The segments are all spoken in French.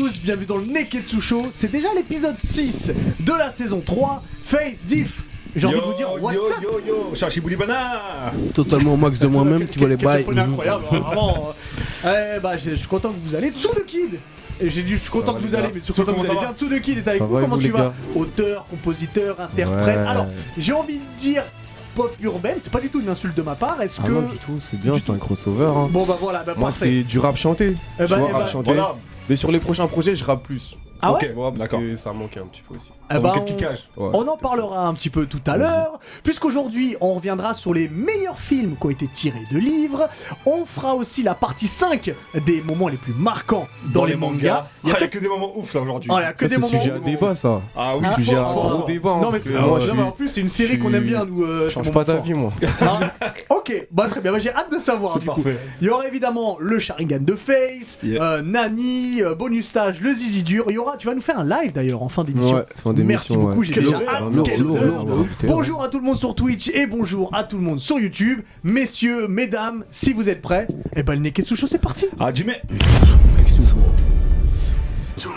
Tous, bienvenue dans le Neketsu Show. C'est déjà l'épisode 6 de la saison 3. Face Diff. J'ai envie de vous dire, what's yo, up yo, yo, Cherchez Boulibana Totalement au max de moi-même, tu vois les bails. incroyable, hein, vraiment. Euh, eh bah, je suis content que vous allez. Dessous de Kid et j'ai dit, je suis content que vous allez, mais surtout Comment que vous allez bien. Dessous de Kid est avec vous. Comment tu vas Auteur, compositeur, interprète. Alors, j'ai envie de dire pop urbaine, c'est pas du tout une insulte de ma part. Est-ce Ah que. non, du tout, c'est bien, c'est un crossover. Hein. Bon, bah voilà, bah Moi, c'est du rap chanté. Eh tu bah, vois, eh rap bah, chanté. Voilà, Mais sur les prochains projets, je rappe plus. Ah Ok, ouais vois, parce d'accord. que ça manquait un petit peu aussi. Eh Ça bah, manquait de on- kickage. Ouais. On en parlera un petit peu tout à l'heure, puisqu'aujourd'hui on reviendra sur les meilleurs films qui ont été tirés de livres. On fera aussi la partie 5 des moments les plus marquants dans, les mangas. Il y a que des moments ouf là aujourd'hui. Oh, il y a que Ça, des c'est moments. sujet à débat, ça. Ah oui, Ah, sujet à gros oh. débat. hein, non, mais, parce c'est- que ah, moi, non, je mais suis- en plus, c'est une série qu'on aime bien, nous. euh, je ces change pas forts. d'avis, moi. Ok, bah très bien, bah, j'ai hâte de savoir du coup. Il y aura évidemment le Sharingan de Face, Yeah. euh, Nani, euh, bonus stage, le Zizi dur. Il y aura, tu vas nous faire un live d'ailleurs en fin d'émission. Ouais, fin d'émission. Merci beaucoup, ouais. j'ai Quel déjà honneur, hâte. lourd, quel lourd, honneur. lourd, lourd. Bonjour à tout le monde sur Twitch et bonjour à tout le monde sur YouTube. Messieurs, mesdames, si vous êtes prêts, eh ben le Neketsu Show c'est parti. Ah, Jimmy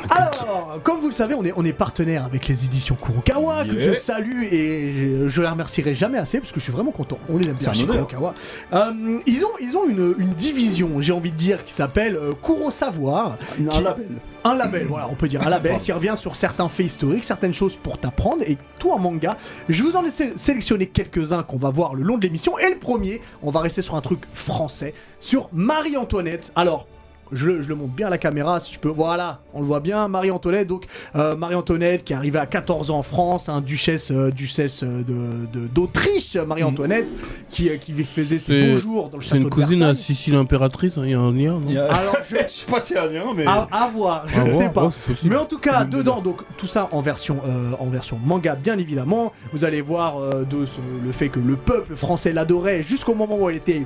Alors, comme vous le savez, on est, on est partenaire avec les éditions Kurokawa, que je salue et je, je les remercierai jamais assez parce que je suis vraiment content. On les aime bien chez. Kurokawa. Euh, ils ont, ils ont une, une division, j'ai envie de dire, qui s'appelle euh, Kuro Savoir. Un Qui- label. Un label, voilà, on peut dire un label qui revient sur certains faits historiques, certaines choses pour t'apprendre. Et tout en manga, je vous en ai sé- sélectionné quelques-uns qu'on va voir le long de l'émission. Et le premier, on va rester sur un truc français, sur Marie-Antoinette. Alors. Je, le- je le montre bien à la caméra, si tu peux. Voilà, on le voit bien. Marie-Antoinette, donc euh, Marie-Antoinette qui est arrivée à 14 ans en France, hein, duchesse, euh, duchesse euh, de- de- d'Autriche, Marie-Antoinette, qui, euh, qui faisait ses C'est- beaux jours dans le C'est château une de cousine à. Sicile impératrice, hein, il y a un lien, non a- Alors, je, Je sais pas si y a un lien, mais. à, à voir, je ne sais pas. ouais, c'est. Mais en tout cas, C'est dedans, donc tout ça en version, euh, en version manga, bien évidemment. Vous allez voir euh, de ce- le fait que le peuple français l'adorait jusqu'au moment où elle était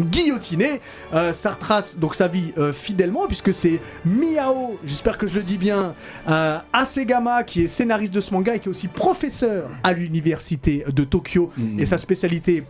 guillotinée. Euh, ça retrace donc sa vie euh, fidèlement, puisque c'est Miyao, j'espère que je le dis bien, euh, Asegama, qui est scénariste de ce manga et qui est aussi professeur à l'université de Tokyo. Mm. Et sa spécialité.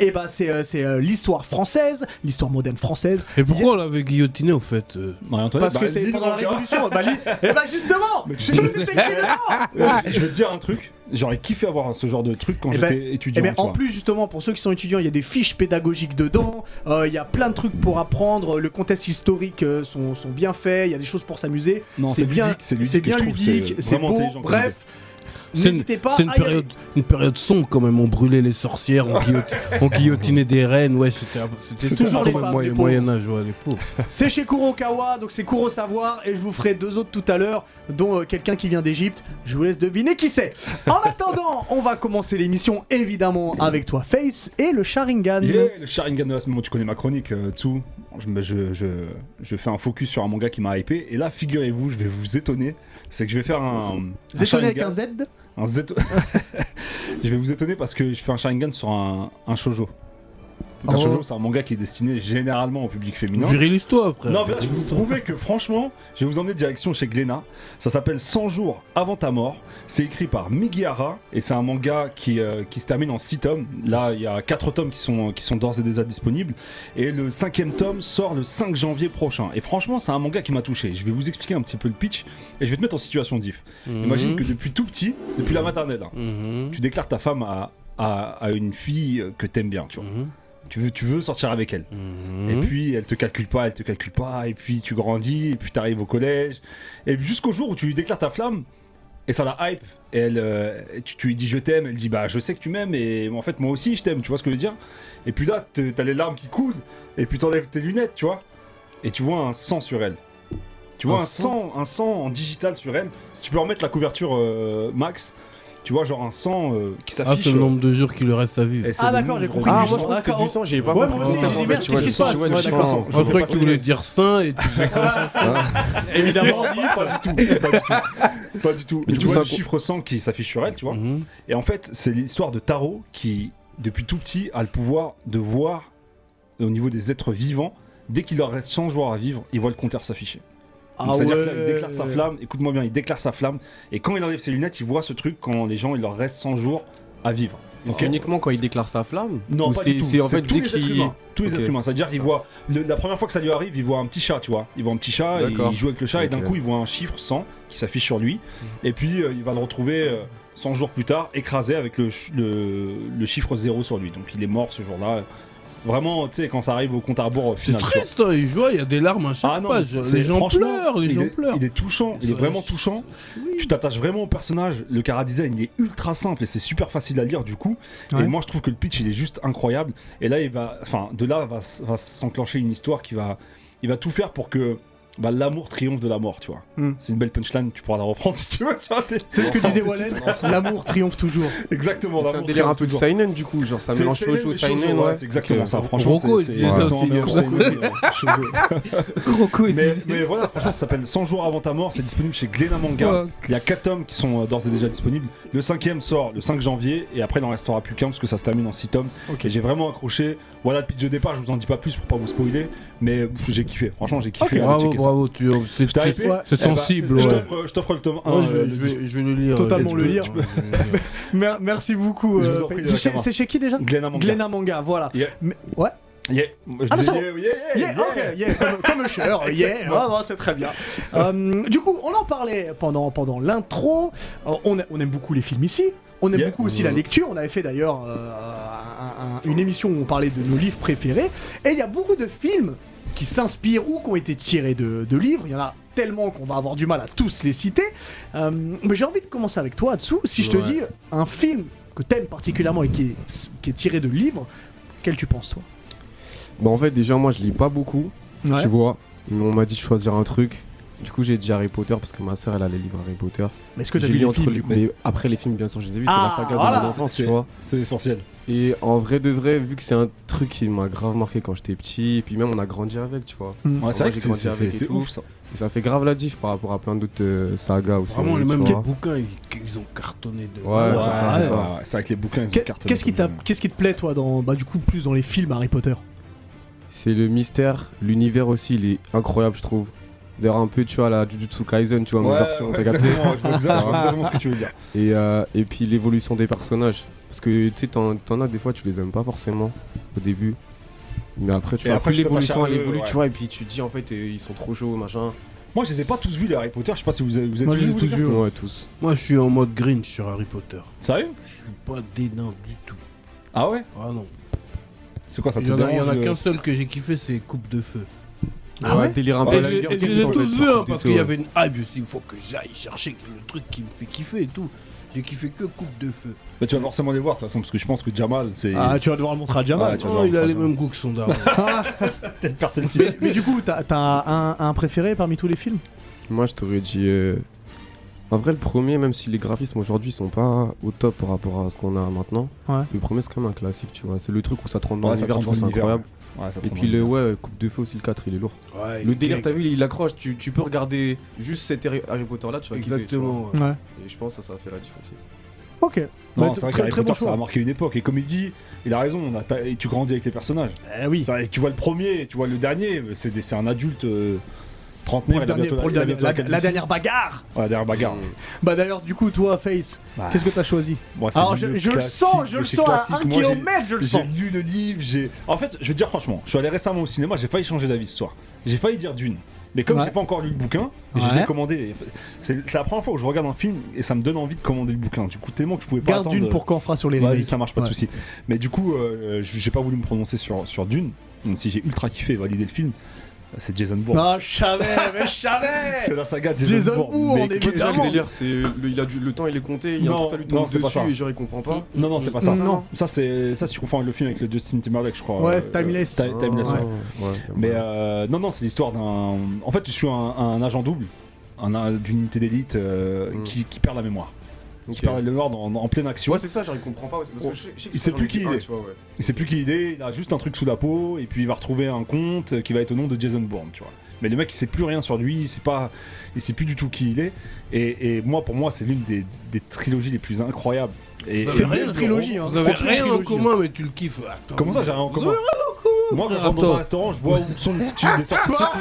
Et bah c'est euh, euh, l'histoire française, l'histoire moderne française, Et pourquoi on l'avait guillotiné au fait euh parce que bah, c'est pendant la manga. révolution. bah, li- et bah justement, Mais tu sais ai écrit dedans. Ouais, Je vais te dire un truc. J'aurais kiffé avoir ce genre de truc quand Eh ben- j'étais Et étudiant. bien tu en plus justement pour ceux qui sont étudiants, il y a des fiches pédagogiques dedans, euh, il y a plein de trucs pour apprendre, le contexte historique euh, sont, sont bien faits, il y a des choses pour s'amuser, Non, c'est bien, ludique, c'est bien ludique, c'est beau, bref, n'hésitez pas c'est une à période, une période sombre quand même. On brûlait les sorcières, on, guillot- on guillotinait des reines. Ouais, c'était toujours les femmes, moyen, les moyen âge, ouais, les pauvres. C'est chez Kurokawa, donc c'est Kuro Savoir, et je vous ferai deux autres tout à l'heure, dont euh, quelqu'un qui vient d'Égypte. Je vous laisse deviner qui c'est. En attendant, on va commencer l'émission évidemment avec toi, Face, et le Sharingan. Yeah, le Sharingan de la semaine, tu connais ma chronique, euh, Tsu. Je, je, je, je fais un focus sur un manga qui m'a hypé. Et là, figurez-vous, je vais vous étonner. C'est que je vais faire un. Vous êtes avec Sharingan- un Z? je vais vous étonner parce que je fais un Sharingan sur un, un shoujo. Oh. shoujo, c'est un manga qui est destiné généralement au public féminin. Virilise-toi, frère. Non, mais là, je vais vous prouver que franchement, je vais vous emmener direction chez Glénat. Ça s'appelle 100 jours avant ta mort. C'est écrit par Migihara et c'est un manga qui, euh, qui se termine en 6 tomes. Là, il y a 4 tomes qui sont, qui sont d'ores et déjà disponibles. Et le cinquième tome sort le 5 janvier prochain. Et franchement, c'est un manga qui m'a touché. Je vais vous expliquer un petit peu le pitch et je vais te mettre en situation diff. Mhm. Imagine que depuis tout petit, depuis la maternelle, hein, Mhm. tu déclares ta femme à, à, à une fille que t'aimes bien. Tu, vois. Mhm. Tu, veux, tu veux sortir avec elle. Mhm. Et puis elle te calcule pas, elle te calcule pas, et puis tu grandis, et puis tu arrives au collège, et puis jusqu'au jour où tu lui déclares ta flamme, et ça la hype, et elle, euh, tu, tu lui dis je t'aime, elle dit bah je sais que tu m'aimes, et en fait moi aussi je t'aime, tu vois ce que je veux dire? Et puis là t'as les larmes qui coulent, et puis t'enlèves tes lunettes, tu vois, et tu vois un sang sur elle. Tu vois Un un, sang, un sang en digital sur elle. Si tu peux remettre la couverture euh, max, tu vois genre un sang euh, qui Ah, s'affiche. c'est le nombre de jours qui lui reste à vivre. Ah, d'accord, j'ai compris. Ah, moi je pense que d'accord. du sang, j'avais pas Ouais, compris. moi aussi, j'ai se ouais, d'accord. Je pas que tu voulais dire sain et tu faisais comme ça. Évidemment. pas du tout, pas du tout, pas du tout. Mais tu vois le chiffre 100 qui s'affiche sur elle, tu vois. Mhm. Et en fait, c'est l'histoire de Taro qui, depuis tout petit, a le pouvoir de voir au niveau des êtres vivants. Dès qu'il leur reste 100 jours à vivre, il voit le compteur s'afficher. Ah Donc, C'est-à-dire ouais. qu'il déclare sa flamme, écoute-moi bien, il déclare sa flamme, et quand il enlève ses lunettes, il voit ce truc quand les gens, il leur reste 100 jours à vivre. Et c'est uniquement quand il déclare sa flamme Non, pas c'est- du tout. C'est en C'est fait tous les êtres humains. Tous les êtres humains. C'est-à-dire, il voit le- la première fois que ça lui arrive, il voit un petit chat, tu vois. Il voit un petit chat, et il joue avec le chat, et d'un coup, il voit un chiffre 100 qui s'affiche sur lui. Et puis, euh, il va le retrouver euh, 100 jours plus tard, écrasé avec le, ch- le, le chiffre 0 sur lui. Donc, il est mort ce jour-là. Vraiment, tu sais, quand ça arrive au compte à rebours C'est final. tu vois. triste, hein, il joue, il y a des larmes à chaque Ah non, page. mais c'est- Les gens franchement, pleurent, les il gens est, pleurent. Il est touchant, il est Ça- vraiment touchant. Tu t'attaches vraiment au personnage. Le cara design il est ultra simple et c'est super facile à lire du coup. Ouais. Et moi je trouve que le pitch il est juste incroyable. Et là il va, enfin de là va, s- va s'enclencher une histoire qui va, il va tout faire pour que bah, l'amour triomphe de la mort, tu vois. Hmm. C'est une belle punchline, tu pourras la reprendre si tu veux. C'est ce que disait Wallen, titres. l'amour triomphe toujours. Exactement. C'est un l'amour délire un peu de seinen du coup, genre ça C'est mélange shoujo, seinen, ouais, c'est exactement ça. Franchement, c'est mais, voilà, franchement, ça s'appelle 100 jours avant ta mort. C'est disponible chez Glénat Manga. Il y a 4 tomes qui sont euh, d'ores et déjà disponibles. Le cinquième sort le 5 janvier et après il en restera plus qu'un parce que ça se termine en 6 tomes. Ok. Et j'ai vraiment accroché. Voilà le pitch de départ, je vous en dis pas plus pour pas vous spoiler, mais j'ai kiffé. Franchement, j'ai kiffé. Bravo, bravo, tu c'est c'est Eh ben, sensible, je ouais. t'offre- Je t'offre le tome 1. Ouais, je, je vais, je vais le lire. Totalement let's le lire. Merci beaucoup. Euh, c'est chez- qui déjà Glénat Manga. Glénat Manga, voilà. Yeah. Mais- ouais. Yeah. Moi, je Ah, ça va. yeah, yeah, yeah, Yeah, yeah. ok, yeah, comme, comme Usher, yeah, ah, bah, c'est très bien. Euh, du coup, on en parlait pendant, pendant l'intro. Euh, on, a- on aime beaucoup les films ici. On aime Yeah. beaucoup aussi la lecture. On avait fait d'ailleurs euh, un- un- une émission où on parlait de nos livres préférés. Et il y a beaucoup de films qui s'inspirent ou qui ont été tirés de, de livres. Il y en a tellement qu'on va avoir du mal à tous les citer. Euh, mais j'ai envie de commencer avec toi, Atsu. Si je te Ouais. dis un film que t'aimes particulièrement et qui est, qui est tiré de livres, quel tu penses, toi? Bon, en fait, déjà, moi je lis pas beaucoup, Ouais. tu vois. On m'a dit de choisir un truc. Du coup, j'ai dit Harry Potter parce que ma soeur elle a les livres Harry Potter. Mais est-ce que t'as J'ai vu lu les entre films les- Mais après, les films, bien sûr, je les ai vus. Ah, c'est la saga voilà. de mon enfance, C'est- tu vois. C'est essentiel. Et en vrai de vrai, vu que c'est un truc qui m'a grave marqué quand j'étais petit, et puis même on a grandi avec, tu vois. Mm. Ouais, c'est vrai que c'est- ouf ça. Et ça fait grave la diff par rapport à plein d'autres euh, sagas aussi. Vraiment, les mêmes vois. bouquins, ils, ils ont cartonné de. Ouais, Ouais, c'est ouais, vrai que les bouquins ils ont cartonné. Qu'est-ce qui, te plaît, toi, dans, bah, du coup, plus dans les films Harry Potter? C'est le mystère, l'univers aussi, il est incroyable, je trouve. D'ailleurs, un peu, tu vois, la Jujutsu Kaisen, tu vois, Ouais, mes versions, ouais, t'as capté exactement, ce que tu veux dire. et, euh, et puis l'évolution des personnages. Parce que tu sais, t'en t'en as des fois, tu les aimes pas forcément au début. Mais après, tu Et vois, après, plus l'évolution elle évolue, ouais. tu vois, et puis tu te dis en fait, euh, ils sont trop chauds, machin. Moi je les ai pas tous vus les Harry Potter, je sais pas si vous avez, vous êtes Moi, tous vus, tous vus. Ouais, tous. Moi, je suis en mode Grinch sur Harry Potter. Sérieux? Je suis pas d'énorme du tout. Ah ouais? Ah non. C'est quoi ça te Il y en a, il y en a de- qu'un seul que j'ai kiffé, c'est Coupe de Feu. Ah ouais délire un peu Et la je- et je les ai tous vus hein, parce qu'il y avait une hype. Je me suis dit, il faut que j'aille chercher le truc qui me fait kiffer et tout. J'ai kiffé que Coupe de Feu. Bah, tu vas forcément les voir de toute façon, parce que je pense que Jamal c'est. Ah, tu vas devoir le montrer à Jamal. Ouais, tu vas Oh, il a les mêmes goûts que son daron. tel fils. Mais du coup, t'as t'as un, un préféré parmi tous les films? Moi, je t'aurais dit. euh, En vrai, le premier, même si les graphismes aujourd'hui sont pas au top par rapport à ce qu'on a maintenant, Ouais. le premier, c'est quand même un classique, tu vois. C'est le truc où ça te rentre dans Ouais, l'univers, c'est incroyable. Ouais, ça te Et rend puis, le ouais, Coupe de feu aussi, le 4, il est lourd. Ouais, Le délire, t'as vu, il accroche, tu, tu peux regarder juste cet Harry Harry Potter là, tu vas kiffer. tu vois. Exactement. ouais. Ouais. Et je pense que ça, ça fait la différence. Ok. Non, Bah, c'est vrai très- qu'Harry très Potter bon choix. ça a marqué une époque. Et comme il dit, il a raison, on a tu grandis avec les personnages. Eh oui. Tu vois le premier, tu vois le dernier, c'est un adulte euh, trentenaire. Pour dernier- pour la, dernière bagarre. Ouais, la dernière bagarre. Bah d'ailleurs, du coup, toi, Face, Bah, qu'est-ce que t'as choisi moi, c'est Alors, je, je le sens, je le sens à classique. un Moi, j'ai- kilomètre, je le J'ai sens. lu le livre, j'ai. En fait, je te dire franchement, je suis allé récemment au cinéma, j'ai failli changer d'avis ce soir. J'ai failli dire d'une. Mais comme Ouais. j'ai pas encore lu le bouquin, je Ouais. l'ai commandé. C'est la première fois où je regarde un film et ça me donne envie de commander le bouquin. Du coup, tellement que je pouvais pas Garde attendre. d'une pour quand on fera sur les Vas-y, remakes. ça marche pas de souci. Mais du coup, euh, j'ai pas voulu me prononcer sur, sur Dune, même si j'ai ultra kiffé et validé le film. C'est Jason Bourne. Ah, je savais, mais je C'est savais la saga Jason, Jason Bourne. Bourne, Mais on est le délire, c'est le, il a du, le temps il est compté, il y a un Non, truc ça lui non, tombe c'est pas dessus ça. et genre il comprend pas. Non, non, c'est pas ça. Non. Ça, c'est ça, si tu confonds avec le film avec le Justin Timberlake, je crois. Ouais, euh, c'est Timeless. Ti- Timeless, ouais. Ah, ouais. Mais euh, non, non, c'est l'histoire d'un. En fait, tu suis un, un agent double, un, un- d'une unité d'élite euh, Mm. qui, qui perd la mémoire. Qui perd la mémoire dans- en pleine action. Ouais, c'est ça, genre il comprend pas. parce que je- je sais que Il sait j'en ai plus qui il est. tu vois, ouais. Il sait plus qui il est, il a juste un truc sous la peau, et puis il va retrouver un compte qui va être au nom de Jason Bourne, tu vois. Mais le mec, il sait plus rien sur lui, il sait pas, il sait plus du tout qui il est. Et, et moi, pour moi, c'est l'une des, des trilogies les plus incroyables. Et, Vous C'est rien trilogie, hein. Vous avez rien en commun, mais tu le kiffes. Attends, Comment ça, j'ai rien en commun Moi, quand je rentre dans un restaurant, je vois où sont les des sorties de secours.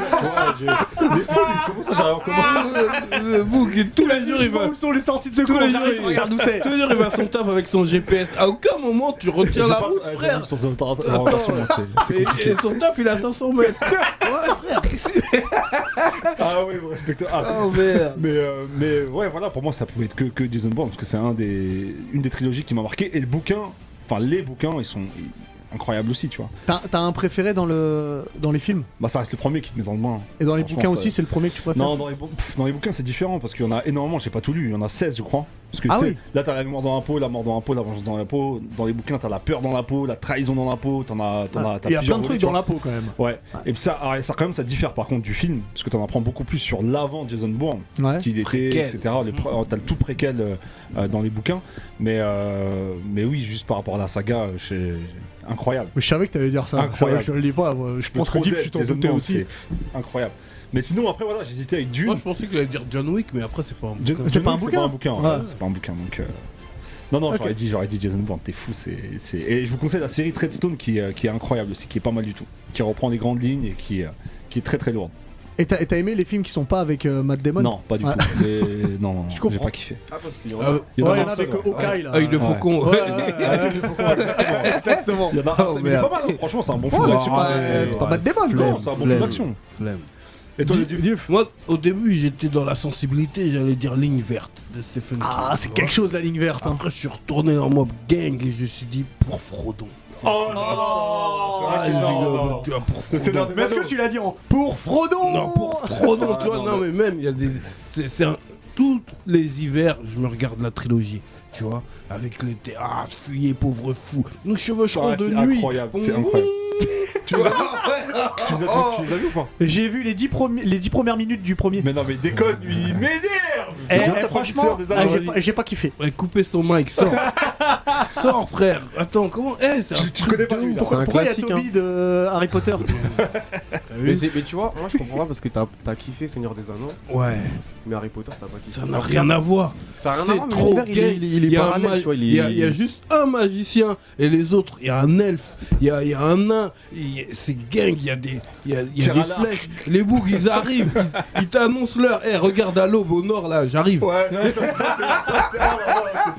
Des comment ça, j'arrive en comment Euh, Bouk, et tous les jours, il va. Où sont les sorties de secours Tous les jours, Regarde où c'est. Tous les jours, il va à son taf avec son GPS. À aucun moment, tu retiens la route, frère. Et, son taf, il a 500 mètres. Ouais, frère, qu'est-ce Ah oui, vous respectez. Ah, Oh merde. Mais, euh, mais ouais, voilà, pour moi, ça pouvait être que, que Jason Bourne, parce que c'est un des, une des trilogies qui m'a marqué. Et le bouquin, enfin, les bouquins, ils sont incroyables aussi, tu vois. T'as t'as un préféré dans, le... dans les films? Bah, ça reste le premier qui te met dans le bain. Et dans les bouquins ça- aussi, c'est le premier que tu préfères? Non, dans les, bou- pff, dans les bouquins, c'est différent, parce qu'il y en a énormément, j'ai pas tout lu. Il y en a 16, je crois. Parce que Ah tu sais, oui. là, t'as la mémoire dans la peau, la mort dans la peau, la vengeance dans la peau. Dans les bouquins, t'as la peur dans la peau, la trahison dans la peau, t'en as, t'en as, t'as Il y a plein de trucs dans la peau quand même. Ouais. Et puis ça, alors, ça, quand même, ça diffère par contre du film, parce que t'en apprends beaucoup plus sur l'avant Jason Bourne, Ouais. qui il était, Préquel. etc. Pré- alors, T'as le tout préquel euh, euh, dans les bouquins, mais euh, mais oui, juste par rapport à la saga, euh, c'est incroyable. Mais je savais que t'allais dire ça. Incroyable. Je, je le dis pas. moi. Je pense que Deep, tu t'en aussi. incroyable. Mais sinon, après, voilà, j'hésitais avec Dune. Moi, je pensais qu'il allait dire John Wick, mais après, c'est pas un John- bouquin. C'est pas un bouquin C'est pas un bouquin. Ouais. ouais, C'est pas un bouquin. Donc, euh, non, non, j'aurais dit, j'aurais dit Jason Bourne. T'es fou. C'est, c'est- Et je vous conseille la série Treadstone qui, euh, qui est incroyable aussi, qui est pas mal du tout, qui reprend les grandes lignes et qui, euh, qui est très très lourde. Et t'as et t'as aimé les films qui sont pas avec euh, Matt Damon? Non, pas du Ouais. tout. Mais- non, non, Je j'ai pas kiffé. Ah, parce qu'il y Ah, Ouais, il y en a un seul, avec ouais. Hawkeye là. Œil de faucon. Exactement. Il y en a un mais il est pas mal. hein. Franchement, c'est un bon film d'action. c'est pas Matt Damon. C'est un bon film d'action. Flemme. Et toi, le dis- Moi, au début, j'étais dans la sensibilité, j'allais dire ligne verte de Stephen King. Ah, c'est tu quelque vois. chose la ligne verte. hein. Après, je suis retourné en mode gang et je me suis dit pour Frodon. Oh non, c'est vrai j'ai que dit, non, non, non. tu vois, pour Frodon. des Mais est-ce que tu l'as dit en pour Frodon? Non, pour Frodon, Ah, tu vois, non, non, mais même, il y a des. C'est c'est un. Tous les hivers, je me regarde la trilogie, tu vois, avec l'été. Ah, fuyez, pauvre fou. Nos chevaucherons Ouais, de c'est nuit. incroyable, c'est incroyable. Tu les as vus Tu les as- Oh. tu les as vus ou pas J'ai vu les 10 les dix premières minutes du premier. Mais non, mais déconne, lui, il m'énerve Eh, eh, t'as pas vu franchement, des ah, Anneaux, j'ai vas-y. pas- j'ai pas kiffé. Ouais, coupez son mic, sors. sors, frère. Attends, comment Eh, un Tu- tu connais pas, lui, un Pourquoi il y a classique, Toby de Harry Potter Mais, tu vois, moi je comprends pas parce que t'as as kiffé Seigneur des Anneaux, Ouais, mais Harry Potter t'as pas kiffé. ça n'a rien à voir. Ça a rien à C'est trop l'univers, il est- gay. il est- il est Il y a un parallèle, tu vois, il est- il y a- il y a juste un magicien et les autres, il y a un elfe, il y a, il y a un nain, c'est gang, il y a des, il y a, il y a Tire des flèches. Les bougs, ils arrivent, ils, t'annoncent l'heure. Eh, regarde à l'aube au nord là, j'arrive. Ouais, ouais, ça,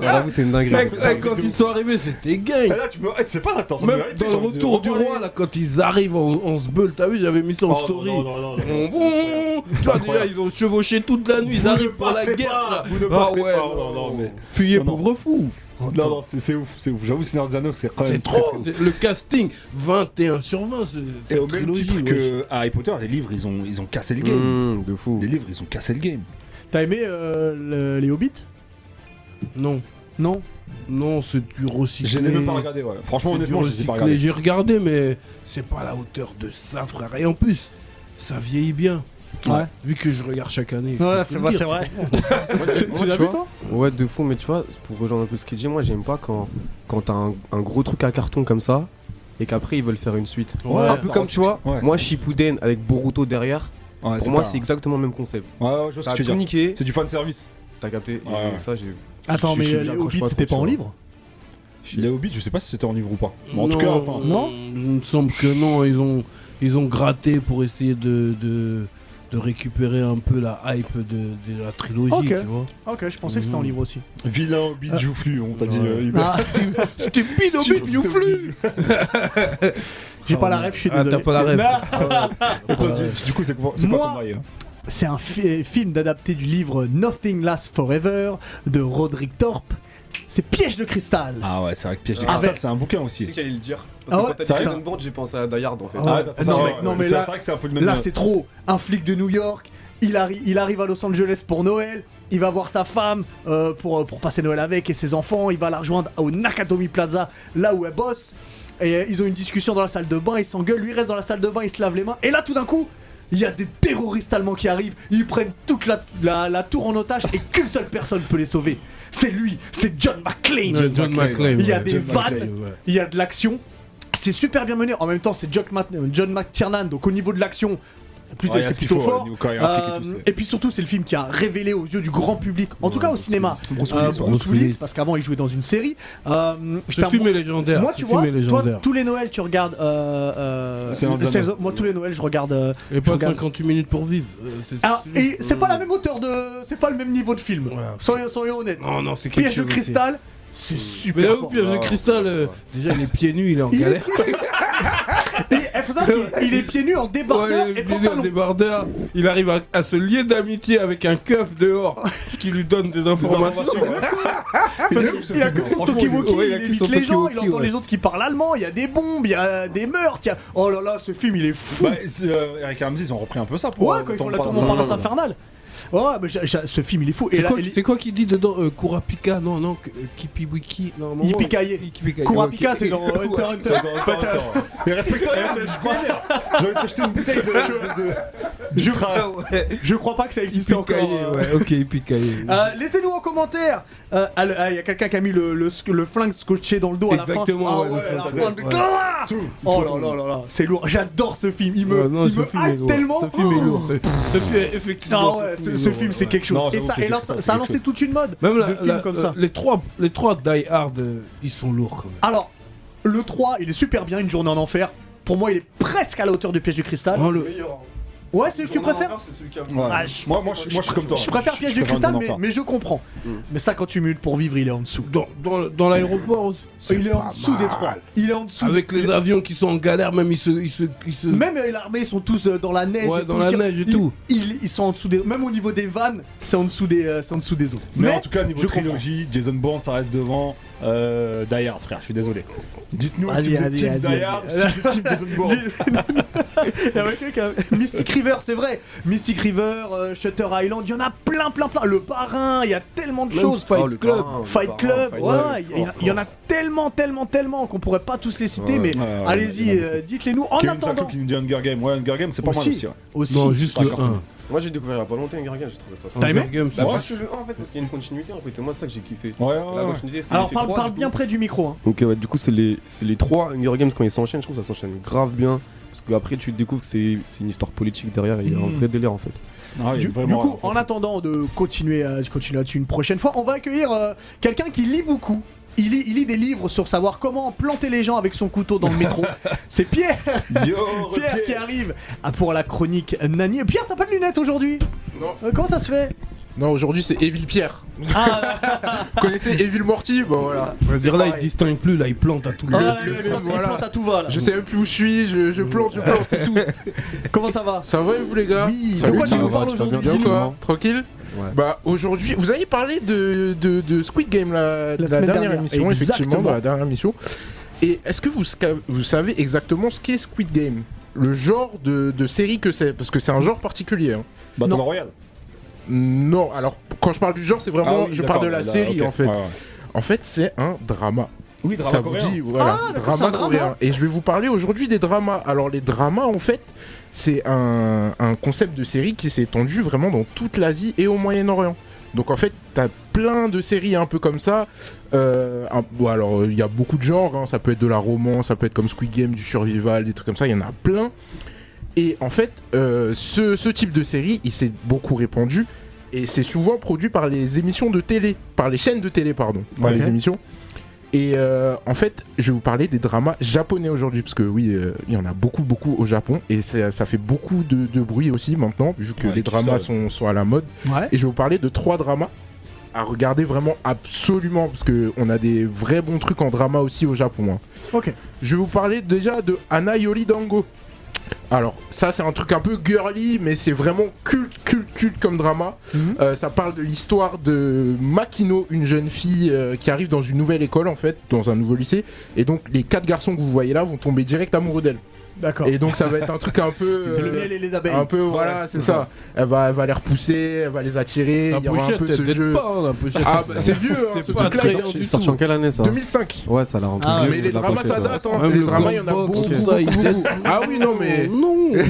ah, c'est une dinguerie. Eh, quand ils sont arrivés, c'était gang. Et là, tu me. Eh, tu sais pas, attends, Même dans le retour du roi, là, quand ils arrivent, on, on se bulle. T'as vu, j'avais mis ça en Oh, story. non, non, non, non, non. bon, tu vois, déjà, ils ont chevauché toute la nuit, ils arrivent pour la guerre. vous ne Ah ouais, pas, non, non, non, mais- Fuyez, Non, non. pauvre fou. Non, non, c'est c'est ouf, c'est ouf. J'avoue, Seigneur des Anneaux, c'est quand même. C'est trop. Le casting, 21 sur 20. c'est- Et cette au même trilogie, titre que Harry Potter, les livres, ils ont, ils ont cassé le game. Mmh, de fou. Les livres, ils ont cassé le game. T'as aimé euh, le- les Hobbits? Non, Non non, c'est du recyclé. Je les ai même pas regardés, ouais. Franchement, honnêtement, je les ai pas regardés. J'ai regardé, mais c'est pas à la hauteur de ça, frère. Et en plus, ça vieillit bien. Ouais. Vu que je regarde chaque année. Ouais, c'est vrai, vrai. Moi, Tu tu l'as tu vu vois, toi Ouais, de fou, mais tu vois, pour rejoindre un peu ce qu'il dit, moi j'aime pas quand, quand t'as un, un gros truc à carton comme ça et qu'après ils veulent faire une suite. Ouais, un peu ça comme tu vois, Ouais, moi Shippuden avec Boruto derrière, Ouais, pour moi c'est exactement le même concept. Ouais, ouais, je Ça a tout niqué, C'est du fan service. T'as capté, et Ouais. ça j'ai. Attends, Je- mais je- les j'accroche Hobbits pas c'était pas en livre Les Hobbits, je sais pas si c'était en livre ou pas. Mais en tout cas, enfin. non Il me semble que non, ils ont, ils ont gratté pour essayer de, de, de récupérer un peu la hype de, de la trilogie, Ok. tu vois. Ok, je pensais que c'était en Mhm. livre aussi. Vilain Hobbit Ah. joufflu, on t'a dit. Ouais. euh, Hubert. Ah, Stupide Hobbit, Youflu J'ai Ah pas la ouais. ref, je suis Ah, désolé. t'as pas la. Et toi, du- du coup, c'est quoi c'est Moi- quoi ton bail hein C'est un fi- film d'adapté du livre Nothing Lasts Forever de Roderick Thorpe. C'est Piège de cristal. Ah ouais, c'est vrai que Piège de Ah, cristal, c'est un bouquin Tu sais aussi. que j'allais le dire. Ah Parce que ouais, quand t'as dit sérieux Jason Bourne, j'ai pensé à Die Hard en fait. Ah ouais. pensé Non, mais- non, mais c'est là- c'est vrai que c'est un peu le même. Là, c'est trop. Un flic de New York, il, arri- il arrive à Los Angeles pour Noël, il va voir sa femme euh, pour, pour passer Noël avec et ses enfants, il va la rejoindre au Nakatomi Plaza, là où elle bosse. Et euh, ils ont une discussion dans la salle de bain, ils s'engueulent, lui reste dans la salle de bain, il se lave les mains. Et là, tout d'un coup, il y a des terroristes allemands qui arrivent, ils prennent toute la, la- la tour en otage et qu'une seule personne peut les sauver. C'est lui, c'est John McClane. Ouais, John McClane. Il y a ouais, des John vannes. McClane, ouais. Il y a de l'action. C'est super bien mené. En même temps, c'est John McTiernan. Donc au niveau de l'action, plutôt, Ouais, c'est plutôt faut, fort. ouais, et Euh, tout, c'est- et puis surtout, c'est le film qui a révélé aux yeux du grand public, en tout cas au Bruce cinéma. Bruce Bruce Willis, Willis, Bruce Willis. parce qu'avant il jouait dans une série. Euh, Ce film est légendaire. Moi, tu vois, toi, tous les Noëls, tu regardes. Euh, euh, moi, tous les Noëls, je regarde. euh, Et pas regarde- 58 minutes pour vivre. euh, c'est Alors, sûr et c'est pas la même hauteur de. C'est pas le même niveau de film. Ouais. Soyons, soyons honnêtes. Non, non, c'est Piège de cristal, c'est super. Mais là où. Piège de Ah, cristal, euh, déjà il est pieds nus, il est en galère. Et il qu'il est pieds nus en débardeur Ouais, et il est pieds nus en pantalon. débardeur. Il arrive à, à se lier d'amitié avec un keuf dehors qui lui donne des informations. ouais. Parce qu'il a que son ouais, il a évite son les gens, il entend ouais. les autres qui parlent allemand, il y a des bombes, il y a des meurtres, il y a... Oh là là, ce film il est fou Bah, c'est, euh, Eric et Ramsey, ils ont repris un peu ça pour. Ouais, euh, quand ils font la tour Paradis. Montparnasse infernale Ouais, mais j'ai- ce film il est fou. C'est quoi, il- quoi qu'il dit dedans euh, Kurapika? Non, non, Kipiwiki. Non, Kurapika, c'est dans Hunter Hunter. Mais respecte-toi, je de te jeter une bouteille de. Je, je crois pas que ça existe encore. Euh. ouais, ok, Yippee-ki-yay. Euh, Laissez-nous en commentaire. Euh, ah, ah, Il y a quelqu'un qui a mis le, flingue scotché dans le dos à la fin. Exactement, Ah ouais. Oh là là là là, c'est lourd. J'adore ce film. Il me, il ce me film hype est lourd. tellement. Ce film est Oh. lourd. Ce ce film, effectivement. Ce, film c'est quelque chose. Non, et ça, que et là, quelque ça, chose, ça a lancé chose. toute une mode Même de la- films la- comme la- ça. Les trois, les trois Die Hard, euh, ils sont lourds quand même. Alors, le 3, il est super bien, Une journée en enfer. Pour moi, il est presque à la hauteur du piège du cristal. Oh, le- Meilleur. Ouais, c'est ce que tu préfères C'est celui qui a Ouais. Ah, je- Moi, moi, je, moi, je suis comme toi. Je préfère piège du préfère cristal, mais, je comprends. Mm. Mais 58 minutes pour vivre, il est en dessous. Dans, dans, dans l'aéroport Il est en dessous des. 3. Il est en dessous. Avec les avions qui sont en galère, même ils se. Ils se, ils se... Même euh, l'armée, ils sont tous euh, dans la neige. Ouais, et dans tout. la neige et ils- tout. Ils, ils sont en dessous des. Même au niveau des vannes, c'est en dessous des, euh, c'est en dessous des autres. Mais, en tout cas, niveau je trilogie, Jason Bourne, ça reste devant. Euh, Die Hard, frère, je suis désolé. Dites-nous si vous êtes vas-y, Die Hard, si vous êtes team Jason Bourne. Il y avait quelqu'un- Mystic River, c'est vrai. Mystic River, euh, Shutter Island, il y en a plein, plein, plein. Le parrain, il y a tellement de Même choses. Fight Oh, Club. parrain, Fight parrain, Club, Fight ouais, Club, il y, en a- fort, il y en a fort. tellement, tellement, tellement qu'on pourrait pas tous les citer, Ouais. mais Ouais, allez-y, euh, dites-les nous. En Kevin attendant, qui nous dit Hunger Game. Ouais, Hunger Game, c'est pas mal Aussi. aussi. ouais. aussi, Non, juste pas le carton. 1. Moi j'ai découvert il y a pas longtemps Hunger Games, j'ai trouvé ça. T'as aimé Hunger Games, Bah, c'est- moi je suis le 1 en fait parce qu'il y a une continuité en fait et moi c'est ça que j'ai kiffé. Ouais, ouais, La ouais. continuité c'est alors parle, bien près du micro. Hein. Ok ouais du coup c'est les, c'est les trois Hunger Games quand ils s'enchaînent, je trouve que ça s'enchaîne grave bien. Parce qu'après tu découvres que c'est c'est une histoire politique derrière et il y a un Mm. vrai délire en fait. Ah, il Du, vraiment coup, en attendant de continuer, à, continuer là-dessus une prochaine fois, on va accueillir euh, quelqu'un qui lit beaucoup. Il lit, il lit des livres sur savoir comment planter les gens avec son couteau dans le métro. C'est Pierre, Yo, Pierre qui arrive ah, pour la chronique Nani. Pierre, t'as pas de lunettes aujourd'hui? Non. Euh, Comment ça se fait? Non, aujourd'hui c'est Evil Pierre. Ah, Vous connaissez Evil Morty Bon voilà. On va dire là, il distingue plus, là, il plante à tout le ah, monde. plante- il voilà. plante à tout va là. Je sais même plus où je suis, je, je plante, je plante, c'est tout. Comment ça va Ça va et vous les gars Oui, de Salut, quoi tu ça nous parles aujourd'hui Bien quoi Tranquille Ouais. Bah aujourd'hui, vous avez parlé de, de, de Squid Game la, la semaine dernière, dernière, émission, effectivement, exactement. dans la dernière émission. Et est-ce que vous, savez exactement ce qu'est Squid Game? Le genre de, de série que c'est? Parce que c'est un genre particulier. hein. Battle. Royale. Non, alors quand je parle du genre, c'est vraiment, Ah oui, je parle de la série en fait. ouais. En fait, c'est un drama. Oui, ça vous dit, voilà, Ah, d'accord, c'est un drama drama. coréen. Et je vais vous parler aujourd'hui des dramas. Alors les dramas, en fait, c'est un, un concept de série qui s'est étendu vraiment dans toute l'Asie et au Moyen-Orient. Donc en fait, t'as plein de séries un peu comme ça. Euh, un- bon, alors il y a beaucoup de genres. hein. Ça peut être de la romance, ça peut être comme Squid Game, du survival, des trucs comme ça. Il y en a plein. Et en fait, euh, ce, ce type de série, il s'est beaucoup répandu. Et c'est souvent produit par les émissions de télé, par les chaînes de télé, pardon, par les émissions. Et euh, en fait, je vais vous parler des dramas japonais aujourd'hui, parce que oui, euh, il y en a beaucoup, beaucoup au Japon, et ça, ça fait beaucoup de, de bruit aussi maintenant, vu que Ouais, les dramas sont, sont à la mode. Ouais. Et je vais vous parler de trois dramas à regarder vraiment absolument, parce que on a des vrais bons trucs en drama aussi au Japon. hein. Ok. Je vais vous parler déjà de Ana Yori Dango. Alors, ça, c'est un truc un peu girly, mais c'est vraiment culte, culte, culte comme drama. Mhm. Euh, ça parle de l'histoire de Makino, une jeune fille euh, qui arrive dans une nouvelle école, en fait, dans un nouveau lycée. Et donc, les quatre garçons que vous voyez là vont tomber direct amoureux d'elle. D'accord. Et donc, ça va être un truc un peu. C'est le euh, miel et les abeilles. un peu, voilà, c'est ça. Elle va, elle va les repousser, elle va les attirer. Il y aura un pochette, peu ce jeu. hein. Ah, bah, c'est vieux, hein, C'est ce pas très il est bien en du Sorti en quelle année ça? 2005. Ouais, ça l'a rendu Ah, vieux, mais les dramas, ça date. hein. Les le dramas, il y en a beaucoup. Ah oui, non, mais. Non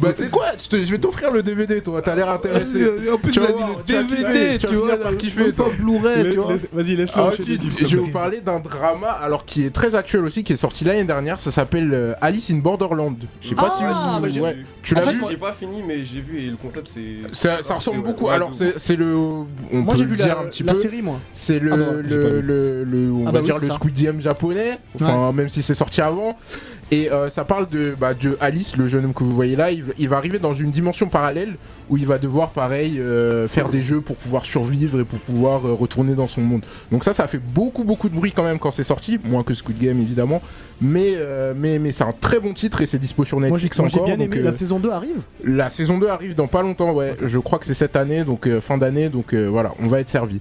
Bah, tu sais quoi je, vais t'offrir le DVD, toi. T'as l'air intéressé. En plus, Tu il a vas dit le DVD, tu vois. kiffer, toi. Blu-ray, tu vois. Vas-y, laisse-le Ah, je vais vous parler d'un drama alors qui est très actuel aussi, qui est sorti l'année dernière. Dernière, ça s'appelle euh, Alice in Borderland. Je sais pas Ah, si bah, j'ai ouais. vu. tu En l'as fait, vu moi- J'ai pas fini, mais j'ai vu et le concept c'est. ça, ça ressemble Ouais, beaucoup. ouais, Alors c'est c'est le, on Moi peut j'ai le vu dire la, un petit la peu. série moi. C'est le, Ah j'ai pas le, vu. le, le- on Ah va bah oui, dire c'est le ça. Squid Game japonais, enfin même si c'est sorti avant. Et euh, ça parle de, bah, de Alice, le jeune homme que vous voyez là. Il, il va arriver dans une dimension parallèle où il va devoir, pareil, euh, faire des jeux pour pouvoir survivre et pour pouvoir euh, retourner dans son monde. Donc ça, ça a fait beaucoup, beaucoup de bruit quand même quand c'est sorti, moins que Squid Game évidemment. Mais, mais, mais c'est un très bon titre et c'est dispo sur Netflix moi, j'ai encore. bien donc, aimé. La saison 2 arrive. la saison 2 arrive dans pas longtemps, ouais. Je crois que c'est cette année, donc fin d'année, donc voilà, on va être servi.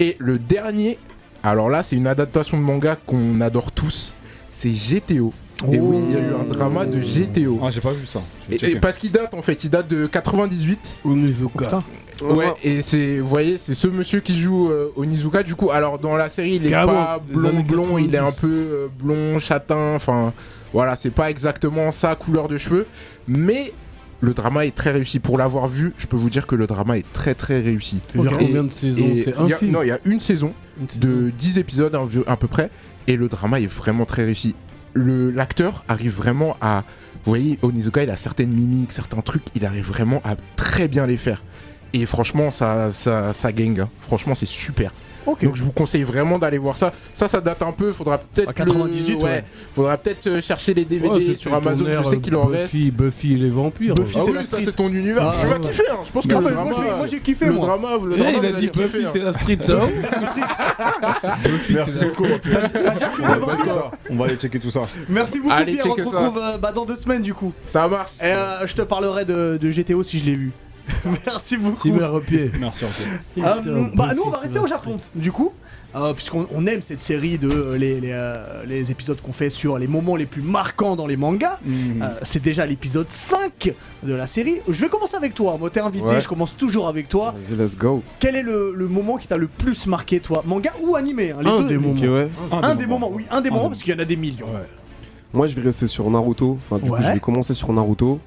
Et le dernier, alors là, c'est une adaptation de manga qu'on adore tous, c'est GTO. Et oui, il y a eu un drama de GTO. Ah, j'ai pas vu ça. Et, parce qu'il date en fait, il date de 98. Onizuka. Ouais, et c'est, vous voyez, c'est ce monsieur qui joue euh, Onizuka. Du coup, alors dans la série, il est Carrément, pas blond blond, il est 90. un peu euh, blond châtain. Enfin, voilà, c'est pas exactement sa couleur de cheveux, mais le drama est très réussi. Pour l'avoir vu, je peux vous dire que le drama est très très réussi. C'est-à-dire Et- combien de saisons C'est il un y a- film Non, il y a une saison Une saison. de 10 épisodes à, à peu près, et le drama est vraiment très réussi. Le- L'acteur arrive vraiment à. Vous voyez, Onizuka, il a certaines mimiques, certains trucs, il arrive vraiment à très bien les faire. Et franchement, ça, ça, ça gang. hein. Franchement, c'est super. Donc je vous conseille vraiment d'aller voir ça. Ça, ça date un peu. Faudra peut-être. À 98, le... ouais. Faudra peut-être euh, chercher les DVD Ouais, sur Amazon. je sais qu'il en reste. Buffy, Buffy et les vampires. Buffy, Ah oui, ça street. c'est ton univers. Ah, tu vas kiffer. Hein. Je pense que Non, le drama, moi, j'ai- moi j'ai kiffé le moi. drama, le Eh, drama, il vous a dit Buffy hein. c'est la street. Merci beaucoup. On va checker ça. On va aller checker tout ça. Merci beaucoup Allez, Pierre, on se checker ça. retrouve euh, bah, dans deux semaines du coup. Ça marche. Et euh, je te parlerai de, de GTO si je l'ai vu. Merci beaucoup. Merci, ok. Euh, bah, nous on va rester au Japon du coup. Euh, Puisqu'on on aime cette série de euh, les, les, euh, les épisodes qu'on fait sur les moments les plus marquants dans les mangas. Mhm. Euh, c'est déjà l'épisode 5 de la série. Je vais commencer avec toi. Moi, t'es invité, Ouais. je commence toujours avec toi. Vas-y, let's go. Quel est le, le moment qui t'a le plus marqué, toi Manga ou animé hein, les Un deux. des moments. Ouais. Un des moments, oui, un des Un moments, parce qu'il y en a des millions. Ouais. Moi, je vais rester sur Naruto. Enfin, du Ouais. coup, je vais commencer sur Naruto.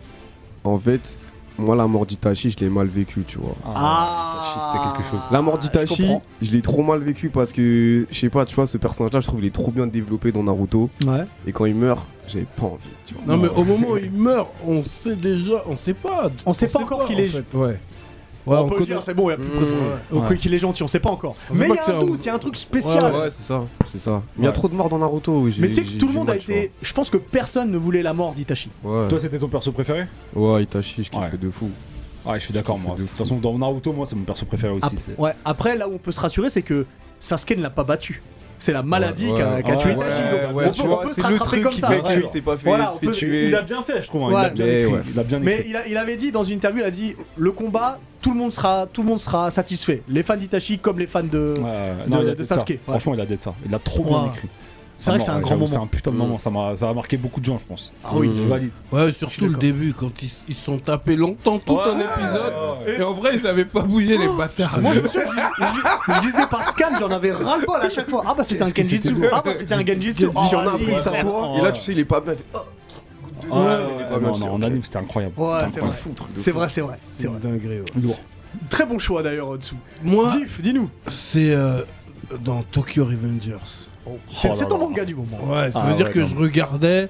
En fait, moi, la mort d'Itachi, je l'ai mal vécu, tu vois. Ah, Tachi, c'était quelque chose. La mort d'Itachi, je l'ai trop mal vécu parce que, je sais pas, tu vois, ce personnage-là, je trouve il est trop bien développé dans Naruto. Ouais. Et quand il meurt, j'avais pas envie, tu vois. Non, Non, mais au moment où il meurt, on sait déjà, on sait pas. On sait pas encore qu'il en est- fait, Ouais. Ouais, on, on peut le dire, c'est bon, il y a plus de Mmh. pression. Ouais. Ok, qu'il est gentil, on sait pas encore. On Mais il y a un doute, il y a un truc spécial. Ouais, Ouais, c'est ça, c'est ça. Il y a trop de morts dans Naruto. j'ai- Mais tu sais que tout le monde a été. Je pense que personne ne voulait la mort d'Itachi. Toi, c'était ton perso préféré? Ouais, Itachi, je Ouais. de fou. Ouais, je suis d'accord, moi. De toute façon, dans Naruto, moi, c'est mon perso préféré aussi. Ouais. Après, là où on peut se rassurer, c'est que Sasuke ne l'a pas battu. C'est la maladie qui a, qui a tué ouais, on peut, se c'est le rattraper truc comme ça. fait pas fait, Voilà, peut- tuer. Il a bien fait, je trouve. hein. Il a bien écrit. ouais. Il a bien Mais il, a- il avait dit dans une interview, il a dit le combat, tout le monde sera, tout le monde sera satisfait. Les fans d'Itachi comme les fans de. Non. Sasuke. Franchement, il a dit ça. Il a trop bien écrit. C'est vrai que c'est un grand moment. C'est un putain de moment. Ça m'a ça a marqué beaucoup de gens, je pense. Ah oui. Je valide. Ouais, surtout le début, quand ils ils se sont tapés longtemps, tout Ouais. un épisode. Ouais. Et en vrai, ils avaient pas bougé les bâtards. Moi, je, me suis- je- je disais par scan, j'en avais ras le bol à chaque fois. Ah bah c'était un Genjitsu. Ah bah c'était un Genjitsu. Oh, Si on a appris, il s'assoit. Et là, tu sais, il est pas oh, Ouais, ouais, non, non, en anime, c'était incroyable. Ouais, c'est vrai. C'est vrai, c'est vrai. C'est vrai. Lourd. Très bon choix d'ailleurs au-dessous. Moi, Diff, dis-nous. c'est euh, dans Tokyo Revengers. C'est Oh c'est ton là. manga du moment. Ouais, ça Ah veut dire ouais, que non. je regardais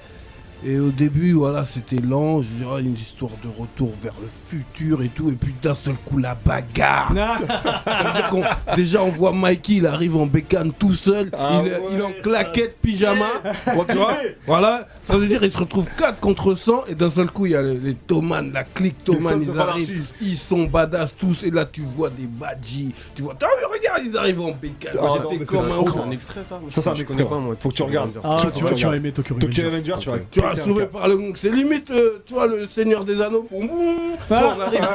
et au début, voilà, c'était lent. Je dirais une histoire de retour vers le futur et tout. Et puis d'un seul coup, la bagarre. C'est-à-dire qu'on- déjà, on voit Mikey, il arrive en bécane tout seul. Ah il, est, ouais, il est en claquette, pyjama. Ouais, tu vois Voilà. Ça veut dire qu'il se retrouve 4 contre 100. Et d'un seul coup, il y a les, les la clique Sons ils arrivent. Ils sont badass tous. Et là, tu vois des badges. Tu vois, t'as vu, regarde, ils arrivent en bécane. Ah, c'est comme un trop ouf. C'est un extrait, ça Ça, c'est un Je extrait, connais pas, ouais. moi. Faut que tu regardes. Ah, Tu- tu tu vas, tu vas regardes. aimer Tokyo. Avenger, tu vas. Câble. par le. C'est limite, euh, tu vois, le Seigneur des Anneaux. Pour... on arrive.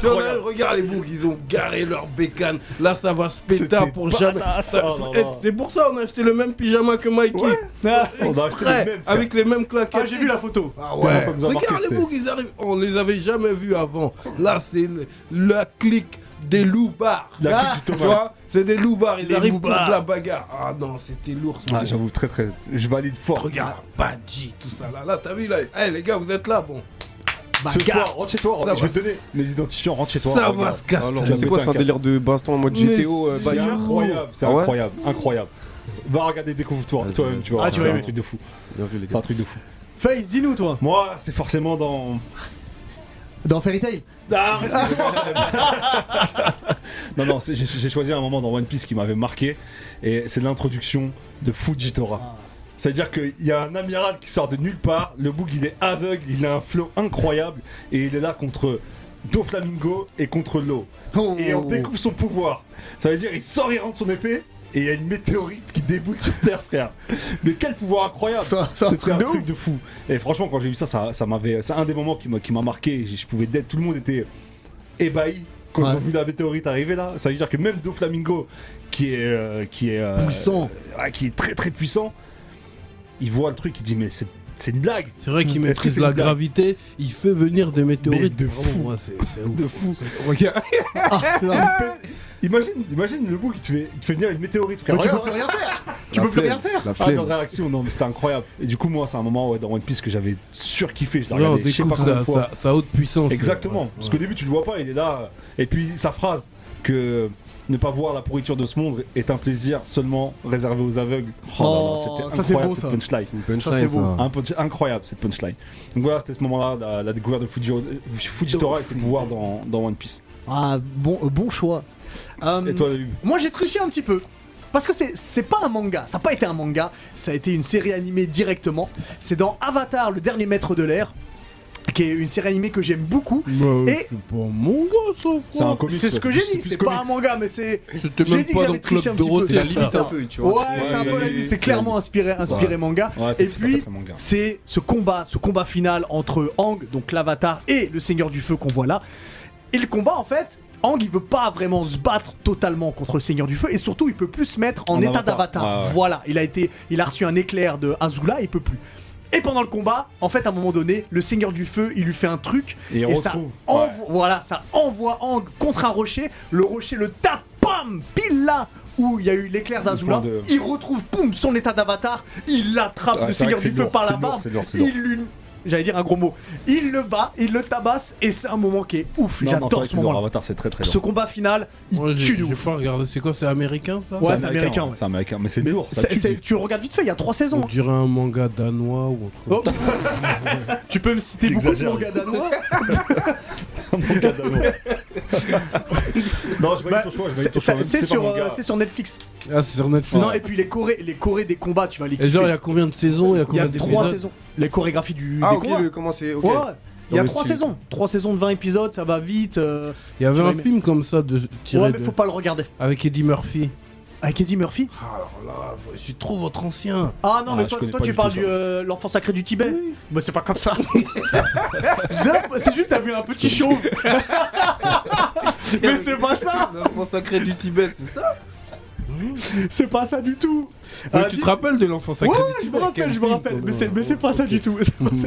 Tu vois, là, regarde les boucs, ils ont garé leur bécane. Là, ça va se péter pour jamais. oh Eh. C'est pour ça on a acheté le même pyjama que Mikey. Ah, On a acheté les mêmes. avec les mêmes claquettes. Ah, j'ai vu la photo. Ah Tellement ouais. ça nous a marqué, Regarde les boucs, ils arrivent. On les avait jamais vus avant. Là, c'est le- la clique des loupards. La Ah, clique du Tu Thomas. vois, c'est des loupards. Ils Les arrivent loupards. pour de la bagarre. Ah non, c'était lourd. ce Ah, moment. j'avoue, très très. Je valide fort. Regarde, Badji, tout ça là. Là, t'as vu là Eh les gars, vous êtes là, bon. Ce Bagarre. soir, rentre chez toi. Ça Je va vais te donner mes identifiants. Rentre chez toi. Ça va se casser. C'est quoi C'est un délire de baston en mode GTO euh, c'est incroyable. C'est Ah ouais incroyable. Incroyable. Va regarder découvre-toi toi-même, tu vois. Ah, tu c'est vas un truc de fou. C'est un truc de fou. Face, dis-nous toi. Moi, c'est forcément dans. Dans Fairy Tail Ah, non, non, c'est- j'ai choisi un moment dans One Piece qui m'avait marqué, et c'est l'introduction de Fujitora. C'est-à-dire qu'il y a un amiral qui sort de nulle part, le bouc il est aveugle, il a un flow incroyable, et il est là contre Doflamingo et contre l'eau. Oh. Et on découvre son pouvoir. Ça veut dire il sort, il rentre son épée, et il y a une météorite qui déboule sur Terre, frère. Mais quel pouvoir incroyable c'est un C'était truc un de truc de fou. Et franchement, quand j'ai vu ça, ça, ça m'avait. C'est un des moments qui m'a qui m'a marqué. Je pouvais d'être. Tout le monde était ébahi quand Ouais. ils ont vu la météorite arriver là. Ça veut dire que même Doflamingo, qui est euh, qui est euh, Puissant. qui est très très puissant, il voit le truc, il dit mais c'est c'est une blague. C'est vrai qu'il maîtrise la gravité, il fait venir des météorites. de fou. c'est. De fou. Regarde. Ah, non, Imagine, imagine le bouc, il te fait, il te fait venir une météorite. frère. tu peux plus rien faire Tu La peux plus rien faire La Ah, dans réaction, non, mais c'était incroyable. Et du coup, moi, c'est un moment ouais, dans One Piece que j'avais surkiffé. Je l'ai Là, on regardé, je sais pas sa- sa haute puissance. Exactement. Ouais, Parce qu'au début, tu le vois pas, il est là. Et puis, sa phrase que ne pas voir la pourriture de ce monde est un plaisir seulement réservé aux aveugles. Oh, là là, Oh, c'était incroyable beau, cette ça. punchline. Ça, punchline, c'est beau. ça. Un punch- incroyable cette punchline. Donc voilà, c'était ce moment-là, la, la découverte de Fuji- Fujitora et ses pouvoirs dans, dans One Piece. Ah, bon, euh, bon choix. Euh, Et toi, Moi j'ai triché un petit peu. Parce que c'est- c'est pas un manga, ça n'a pas été un manga, ça a été une série animée directement. C'est dans Avatar, le dernier maître de l'air, qui est une série animée que j'aime beaucoup. Bah, Et- c'est pas un manga, ça. C'est un frère. comics. C'est ce que j'ai dit, c'est pas un manga, mais c'est. C'était J'ai même pas dans club. C'est la C'est limite frère. un peu, tu Ouais, c'est un peu la limite, c'est clairement inspiré, inspiré manga. Ouais, Et puis, c'est ce combat, ce combat final entre Ang, donc l'avatar, et le Seigneur du Feu qu'on voit là. Et le combat, en fait, Ang, il veut pas vraiment se battre totalement contre le Seigneur du Feu, et surtout, il peut plus se mettre en, En état avatar. d'avatar. Ouais, ouais. Voilà, il a été, il a reçu un éclair de Azula, il peut plus. Et pendant le combat, en fait, à un moment donné, le Seigneur du Feu, il lui fait un truc, Et ça envoie, Ouais. voilà, ça envoie Ang contre un rocher. Le rocher le tape, pam, pile là où il y a eu l'éclair d'Azula. de- Il retrouve, poum, son état d'avatar. Il attrape Ouais, le Seigneur du Feu lourd, par la lourd. Il lui, j'allais dire un gros mot. Il le bat, il le tabasse, et c'est un moment qui est ouf. J'adore ce moment-là. Avatar, c'est très très Ce combat final, il tue de ouf. C'est quoi C'est américain, ça? Ouais, c'est américain. C'est américain, mais c'est lourd. tu le regardes vite fait, il y a trois saisons. On dirait un manga danois ou. Oh. tu peux me citer beaucoup de mangas danois Manga danois. Non, je Bah, ton choix. je ton choix, c'est sur, pas euh, manga. c'est sur Netflix. Ah, c'est sur Netflix. Non, et puis les chorés, les chorés des combats, tu vas les Et genre, il y a combien de saisons Il y a Il y a combien trois d'épisodes saisons. Les chorégraphies du, Ah, des ok, combats. le- comment c'est. Ok. Ouais, ouais. Il y a trois style. saisons. Trois saisons de 20 épisodes, ça va vite. euh, Il y avait un film comme ça de tiré Ouais, mais de- faut pas le regarder. avec Eddie Murphy. Avec Eddie Murphy? Ah, alors là, je suis trop votre ancien. Ah non, Ah, mais je toi, connais toi pas tu du parles tout ça. euh, l'enfant sacré du Tibet Bah c'est pas comme ça. Là, c'est juste t'as vu un petit chauve. mais c'est pas ça. L'enfant sacré du Tibet, c'est ça? C'est pas ça du tout. Euh, Tu te rappelles de l'enfant sacré Ouais, je me rappelle, je me rappelle. Mais c'est, non mais c'est pas ça du tout.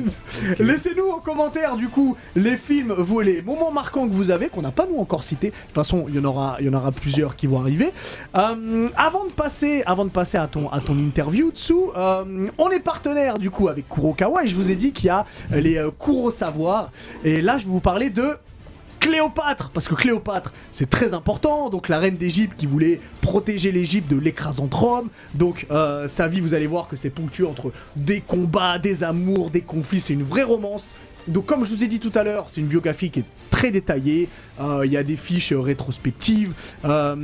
Laissez-nous en commentaire du coup les films, vous les moments marquants que vous avez qu'on n'a pas nous encore cités. De toute façon, il y en aura, il y en aura plusieurs qui vont arriver. Euh, avant de passer, avant de passer à ton à ton interview dessous, euh, on est partenaire du coup avec Kurokawa et je vous ai dit qu'il y a les euh, Kurosavoir et là je vais vous parler de Cléopâtre, parce que Cléopâtre, c'est très important. Donc la reine d'Égypte qui voulait protéger l'Égypte de l'écrasante Rome. Donc euh, sa vie, vous allez voir que c'est ponctué entre des combats, des amours, des conflits. C'est une vraie romance. Donc comme je vous ai dit tout à l'heure, c'est une biographie qui est très détaillée. Euh, Il y a des fiches rétrospectives. Euh,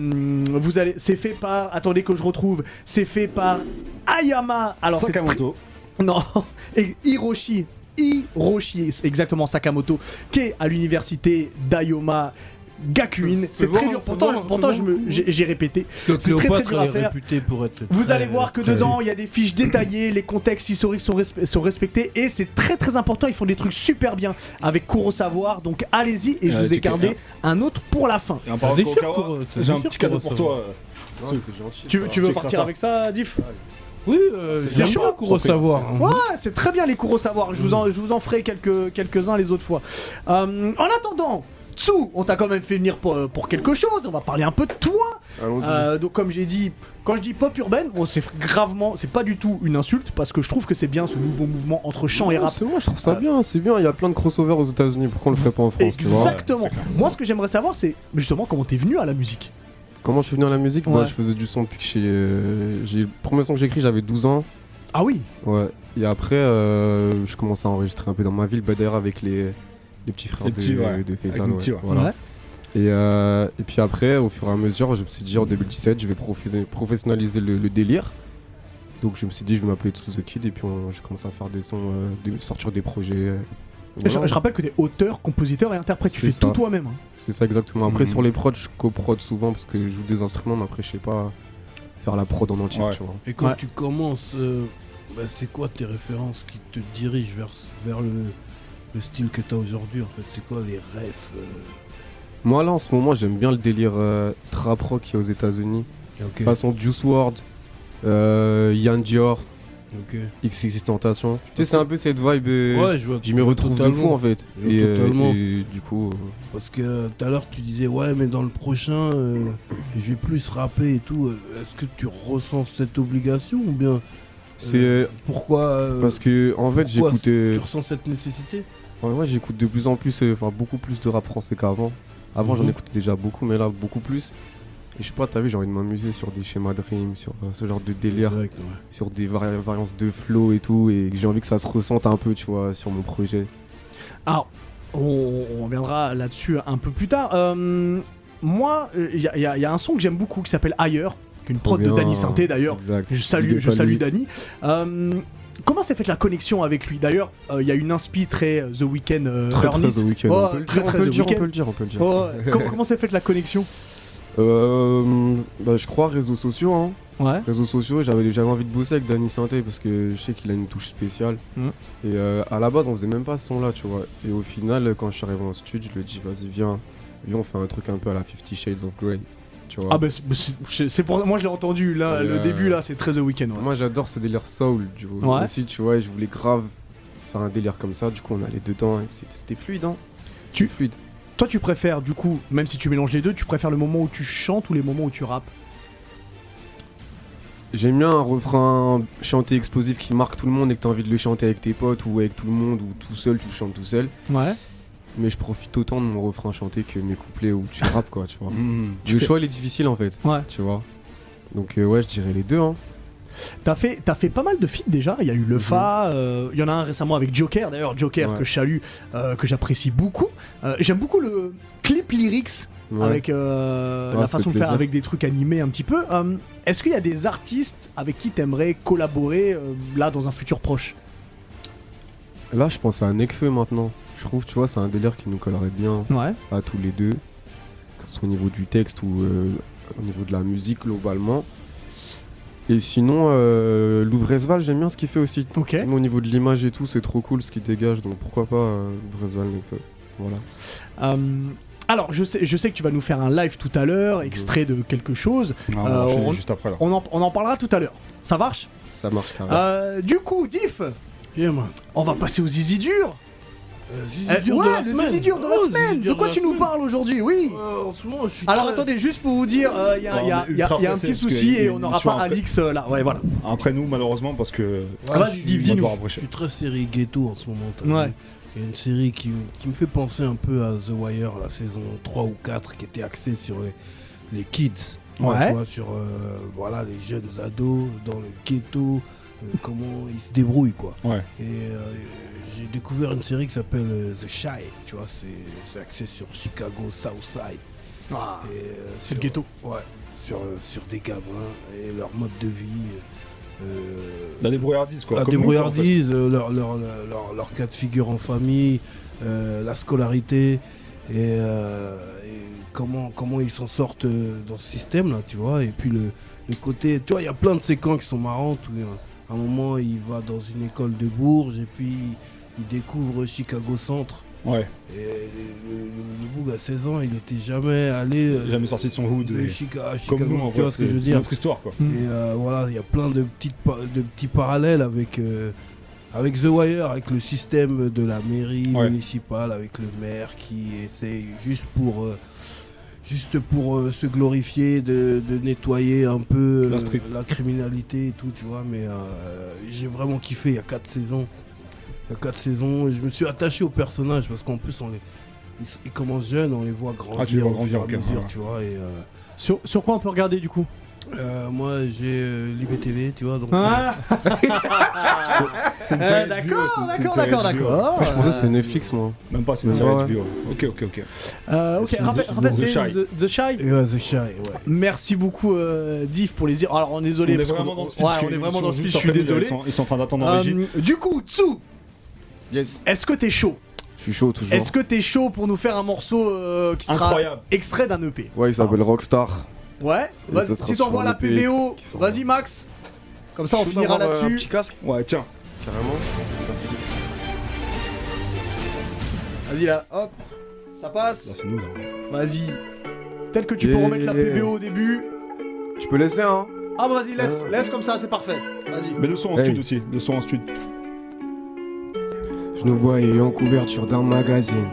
vous allez, c'est fait par. Attendez que je retrouve. C'est fait par Ayama. Alors Sakamoto. non, et Hiroshi. Hiroshi, c'est exactement Sakamoto, qui est à l'université d'Ayoma Gakuin. C'est très dur. Pourtant, pourtant j'ai répété. C'est très, très Cléopâtre dur à faire. réputée pour être. Vous très- allez voir que dedans, il y a des fiches détaillées, les contextes historiques sont, respe- sont respectés et c'est très très important. Ils font des trucs super bien avec Kurosawa. Donc allez-y et je Ouais, vous ai gardé un autre pour la fin. J'ai un petit cadeau pour toi. Non, c'est gentil. Tu, tu veux partir avec ça, Diff? Oui, euh, C'est bien Kurosawa. hein. Ouais, c'est très bien les Kurosawa. Je vous en, je vous en ferai quelques, quelques-uns les autres fois. Euh, en attendant, Tsu, on t'a quand même fait venir pour, pour quelque chose. On va parler un peu de toi. Allons-y. Euh, donc, comme j'ai dit, quand je dis pop urbaine, bon, c'est gravement, c'est pas du tout une insulte parce que je trouve que c'est bien ce nouveau mouvement entre chant et rap. C'est moi, je trouve ça Euh, bien, c'est bien. Il y a plein de crossovers aux États-Unis. Pourquoi on le ferait pas en France, tu vois? Exactement. Ouais. Moi, ce que j'aimerais savoir, c'est justement comment t'es venu à la musique? Comment je suis venu à la musique Moi, Ouais. je faisais du son depuis que j'ai. euh, j'ai- le premier son que j'ai écrit, j'avais 12 ans. Ah oui Ouais. Et après, euh, je commençais à enregistrer un peu dans ma ville, bah, d'ailleurs avec les, les petits frères Les de, ouais. de Faisal, ouais. petits. Voilà. Et, euh, et puis après, au fur et à mesure, je me suis dit en 2017, je vais professionnaliser le, le délire. Donc je me suis dit, je vais m'appeler To The Kid et puis j'ai commencé à faire des sons, euh, sortir des projets. Je, rappelle que t'es auteur, compositeur et interprète. Tu C'est fais ça. tout toi-même. hein. C'est ça exactement. Après Mhm. sur les prods, je coprod souvent parce que je joue des instruments, mais après je sais pas faire la prod en entier, Ouais. tu vois. Et quand Ouais. tu commences, euh, bah, c'est quoi tes références qui te dirigent vers, vers le, le style que tu as aujourd'hui en fait? C'est quoi les refs euh, Moi là en ce moment, j'aime bien le délire euh, trap rock qui est aux États-Unis. Ok, Façon Juice WRLD, euh, Yann Dior, ok. XX Tentation. Tu sais, c'est un peu cette vibe. euh, Ouais, je vois. Je m'y retrouve de fou en fait. Et, euh, totalement. et du coup, euh, Parce que tout à l'heure tu disais ouais mais dans le prochain euh, je vais plus rapper et tout. Euh, Est-ce que tu ressens cette obligation ou bien c'est euh, pourquoi euh, parce que en fait j'écoute, tu euh, ressens cette nécessité? En vrai, j'écoute de plus en plus, euh, enfin beaucoup plus de rap français qu'avant. Avant j'en Mhm. écoutais déjà beaucoup, mais là beaucoup plus. Et je sais pas, t'as vu, j'ai envie de m'amuser sur des schémas de rimes, sur euh, ce genre de délire, Direct, ouais. sur des vari- variances de flow et tout, et que j'ai envie que ça se ressente un peu, tu vois, sur mon projet. Alors, on, on reviendra là-dessus un peu plus tard. Euh, moi, il y, a- y a- y a un son que j'aime beaucoup qui s'appelle Ailleurs, qui est une Trop prod de. Danny Sainté d'ailleurs. Exact. Je salue, je salue. Danny. Euh, comment s'est faite la connexion avec lui? D'ailleurs, euh, il y a une inspi très The Weeknd euh, Très très. The Weeknd. Oh, on peut le très, dire, on très peut le The dire, on Weeknd. peut le dire, on peut le dire. Oh, comment s'est faite la connexion? Euh, bah, je crois réseaux sociaux, hein. Ouais. Réseaux sociaux, j'avais j'avais envie de bosser avec Danny Santé parce que je sais qu'il a une touche spéciale. Mhm. Et euh, à la base, on faisait même pas ce son là, tu vois. Et au final, quand je suis arrivé en studio, je lui ai dit, vas-y, viens, viens, on fait un truc un peu à la Fifty Shades of Grey. Tu vois. Ah bah c'est- pour moi je l'ai entendu là Et, le euh, début là c'est très The Weeknd ouais. Moi, j'adore ce délire soul, du coup. Ouais. Aussi, tu vois, et je voulais grave faire un délire comme ça. Du coup, on allait dedans c'était fluide, hein. Tu- fluide. Toi tu préfères du coup même si tu mélanges les deux tu préfères le moment où tu chantes ou les moments où tu rappes? J'aime bien un refrain chanté explosif qui marque tout le monde et que t'as envie de le chanter avec tes potes ou avec tout le monde ou tout seul, tu le chantes tout seul. Ouais. Mais je profite autant de mon refrain chanté que mes couplets où tu rappes quoi, tu vois. Mmh. Le fais- choix il est difficile en fait, Ouais. tu vois. Donc euh, ouais, je dirais les deux hein. T'as fait, fait pas mal de feats déjà. Il y a eu Le Fa, euh, il y en a un récemment avec Joker. D'ailleurs, Joker Ouais. que je salue, euh, que j'apprécie beaucoup. Euh, J'aime beaucoup le clip lyrics Ouais. avec Ouais, la façon de faire avec des trucs animés un petit peu. Est-ce qu'il y a des artistes avec qui t'aimerais collaborer là dans un futur proche? Là, je pense à un Necfeu maintenant. Je trouve, tu vois, c'est un délire qui nous collerait bien à tous les deux, que ce soit au niveau du texte ou au niveau de la musique globalement. Et sinon, euh, Louvresval, j'aime bien ce qu'il fait aussi. Ok. Au niveau de l'image et tout, c'est trop cool ce qu'il dégage, donc pourquoi pas euh, Louvresval. Voilà. Euh, alors, je sais, je sais que tu vas nous faire un live tout à l'heure, extrait de quelque chose. On Euh, on- juste après là. On en, on en parlera tout à l'heure. Ça marche? Ça marche carrément. Euh, Du coup, Diff, on va passer aux Zizi durs. Euh, zizi dur ouais, de la le semaine. dur de la Oh, semaine. De quoi tu nous semaine. parles aujourd'hui Oui. Euh, en ce moment, je suis Alors très- attendez, juste pour vous dire, euh, il y, a- Alors, y a- on est y a- ultra y a un petit souci et on n'aura pas après. Alix euh, là. Ouais, voilà. Après nous, malheureusement, parce que. Ouais, je suis- dis- devoir Je suis très série ghetto en ce moment. Ouais. Il y a une série qui, qui me fait penser un peu à The Wire, la saison 3 ou 4, qui était axée sur les, les kids. Ouais. Tu vois, sur euh, voilà, les jeunes ados dans le ghetto, euh, comment ils se débrouillent, quoi. Ouais. Et euh, j'ai découvert une série qui s'appelle euh, The Shy, tu vois, c'est axé sur Chicago, Southside. Ah, euh, c'est le sur- ghetto. Ouais, sur, euh, sur des gamins et leur mode de vie. euh, La débrouillardise quoi. la comme nous, quoi, en fait. débrouillardise, euh, leur, leur, leur, leur- leur cas de figure en famille, euh, la scolarité et, euh, et comment, comment ils s'en sortent euh, dans ce système là, tu vois. Et puis le, le côté, tu vois, il y a plein de séquences qui sont marrantes où euh, à un moment il va dans une école de Bourges et puis il découvre Chicago Centre. Ouais. Et le, le, le Boug à 16 ans, il n'était jamais allé euh, Jamais sorti de son hood. de et- Chica- à Chicago, Comme nous, en tu vois vrai, ce que je veux c'est dire. notre histoire quoi. Mm. Et euh, voilà, il y a plein de, petites de petits parallèles avec, euh, avec The Wire, avec le système de la mairie Ouais. municipale, avec le maire qui essaye juste pour, euh, juste pour euh, se glorifier, de, de nettoyer un peu La euh, la criminalité et tout, tu vois. Mais euh, j'ai vraiment kiffé, il y a quatre saisons. Il y a quatre saisons, et je me suis attaché aux personnages parce qu'en plus on les, ils, ils commencent jeunes, on les voit grandir, Ah, tu les vois grandir, fur et à ok, mesure, ouais. tu vois. Et, euh, Sur, sur quoi on peut regarder du coup? Euh, moi, j'ai euh, l'IBTV, tu vois, donc. Ah, C'est une euh, série D'accord, une d'accord, d'accord, HBO. d'accord. Je pensais que c'était Netflix, moi. Même pas, c'est une série ouais. HBO. Ok, ok, ok. Euh, ok, C'est rappelle, The- The c'est Shy. The, The Shy. Et ouais, The Shy, ouais. Merci beaucoup, euh, Div, pour les. Alors, on est désolé. On est parce vraiment qu'on- dans le speech. Ouais, on est vraiment dans le speech, je suis désolé. Ils sont, ils sont en train d'attendre en régie. Euh, du coup, Tsu, Yes. est-ce que t'es chaud? Je suis chaud toujours. Est-ce que t'es chaud pour nous faire un morceau euh, qui sera Incroyable. extrait d'un EP Ouais, il s'appelle Rockstar. Ouais, vas-y, si t'envoies la PBO, vas-y Max. Comme ça, on finira Un là-dessus. petit casque Ouais, tiens. Carrément. Vas-y là, hop, ça Là, passe. c'est nous, là. Vas-y. Tel que tu peux Yeah. remettre la PBO au début. Tu peux laisser, hein Ah bah vas-y, laisse, Euh. laisse comme ça, c'est parfait. Vas-y. Mais le son en Hey. stud aussi. Le son en stud. Je nous voyais en couverture d'un magazine.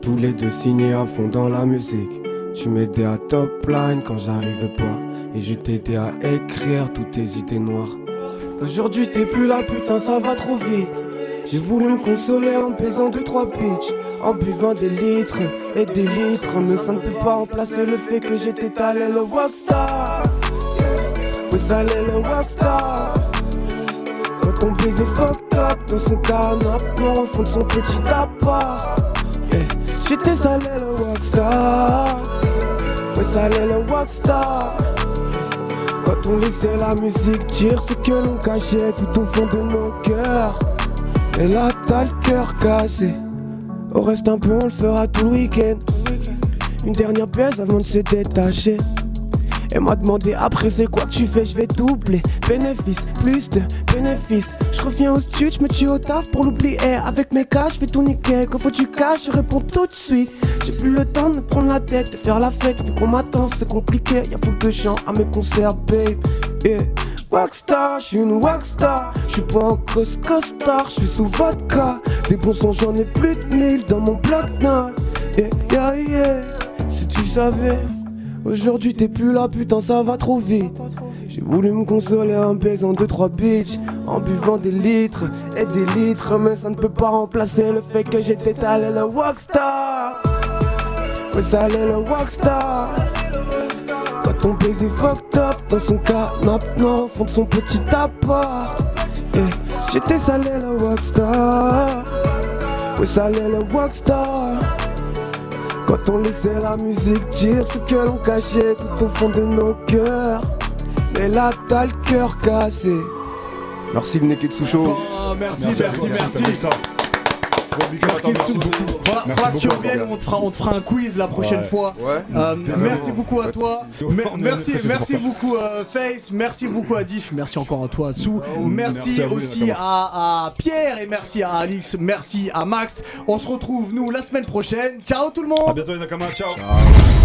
Tous les deux signés à fond dans la musique. Tu m'aidais à top line quand j'arrivais pas. Et je t'aidais à écrire toutes tes idées noires. Aujourd'hui t'es plus là, putain, ça va trop vite. J'ai voulu me consoler en baisant deux trois bitches. En buvant des litres et des litres. Mais ça ne peut pas remplacer le fait que j'étais allé le rockstar. Ça allait le rockstar. Quand ton baiser fucked up dans son canapé au fond de son petit appart J'étais salé le rockstar Ouais salé le rockstar Quand on laissait la musique dire ce que l'on cachait tout au fond de nos cœurs. Et là t'as le cœur cassé. Au reste un peu on le fera tout le week-end. Une dernière pièce avant de se détacher et m'a demandé après c'est quoi que tu fais, je vais doubler. Bénéfice, plus de bénéfices. Je reviens au studio, je me tue au taf pour l'oublier. Avec mes cas, je vais tout niquer. Quand faut du cash, je réponds tout de suite. J'ai plus le temps de prendre la tête, de faire la fête. Vu qu'on m'attend, c'est compliqué. Y'a foule de chants à mes concerts, babe yeah. Je suis une rockstar Je suis pas un costar, je suis sous vodka. Des bons sons, j'en ai plus de mille dans mon bloc-notes. Yeah, yeah, yeah. Si tu savais Aujourd'hui t'es plus là, putain ça va trop vite. J'ai voulu me consoler en baisant deux trois bitches, en buvant des litres et des litres, mais ça ne peut pas remplacer le fait que j'étais allé le rockstar. Ouais ça allait le rockstar. Quand ton baiser fucked up dans son canapé au fond de son petit appart. Eh, J'étais salé le rockstar. Ouais ça allait le rockstar. Quand on laissait la musique dire ce que l'on cachait tout au fond de nos cœurs. Mais là t'as le cœur cassé. Merci le Neketsu Show. Oh, merci, Merci, merci, merci. Merci beaucoup. Voilà, Merci tu reviennes, on te, fera, on te fera un quiz la prochaine Ouais. fois. Ouais. Euh, Désolé. merci beaucoup à toi. merci, merci beaucoup euh, Face, merci beaucoup à Diff, merci encore à toi Sou. merci, Merci à vous, aussi à, à Pierre et merci à Alix, merci à Max. On se retrouve nous la semaine prochaine. Ciao tout le monde. À bientôt les Nakama, ciao. Ciao.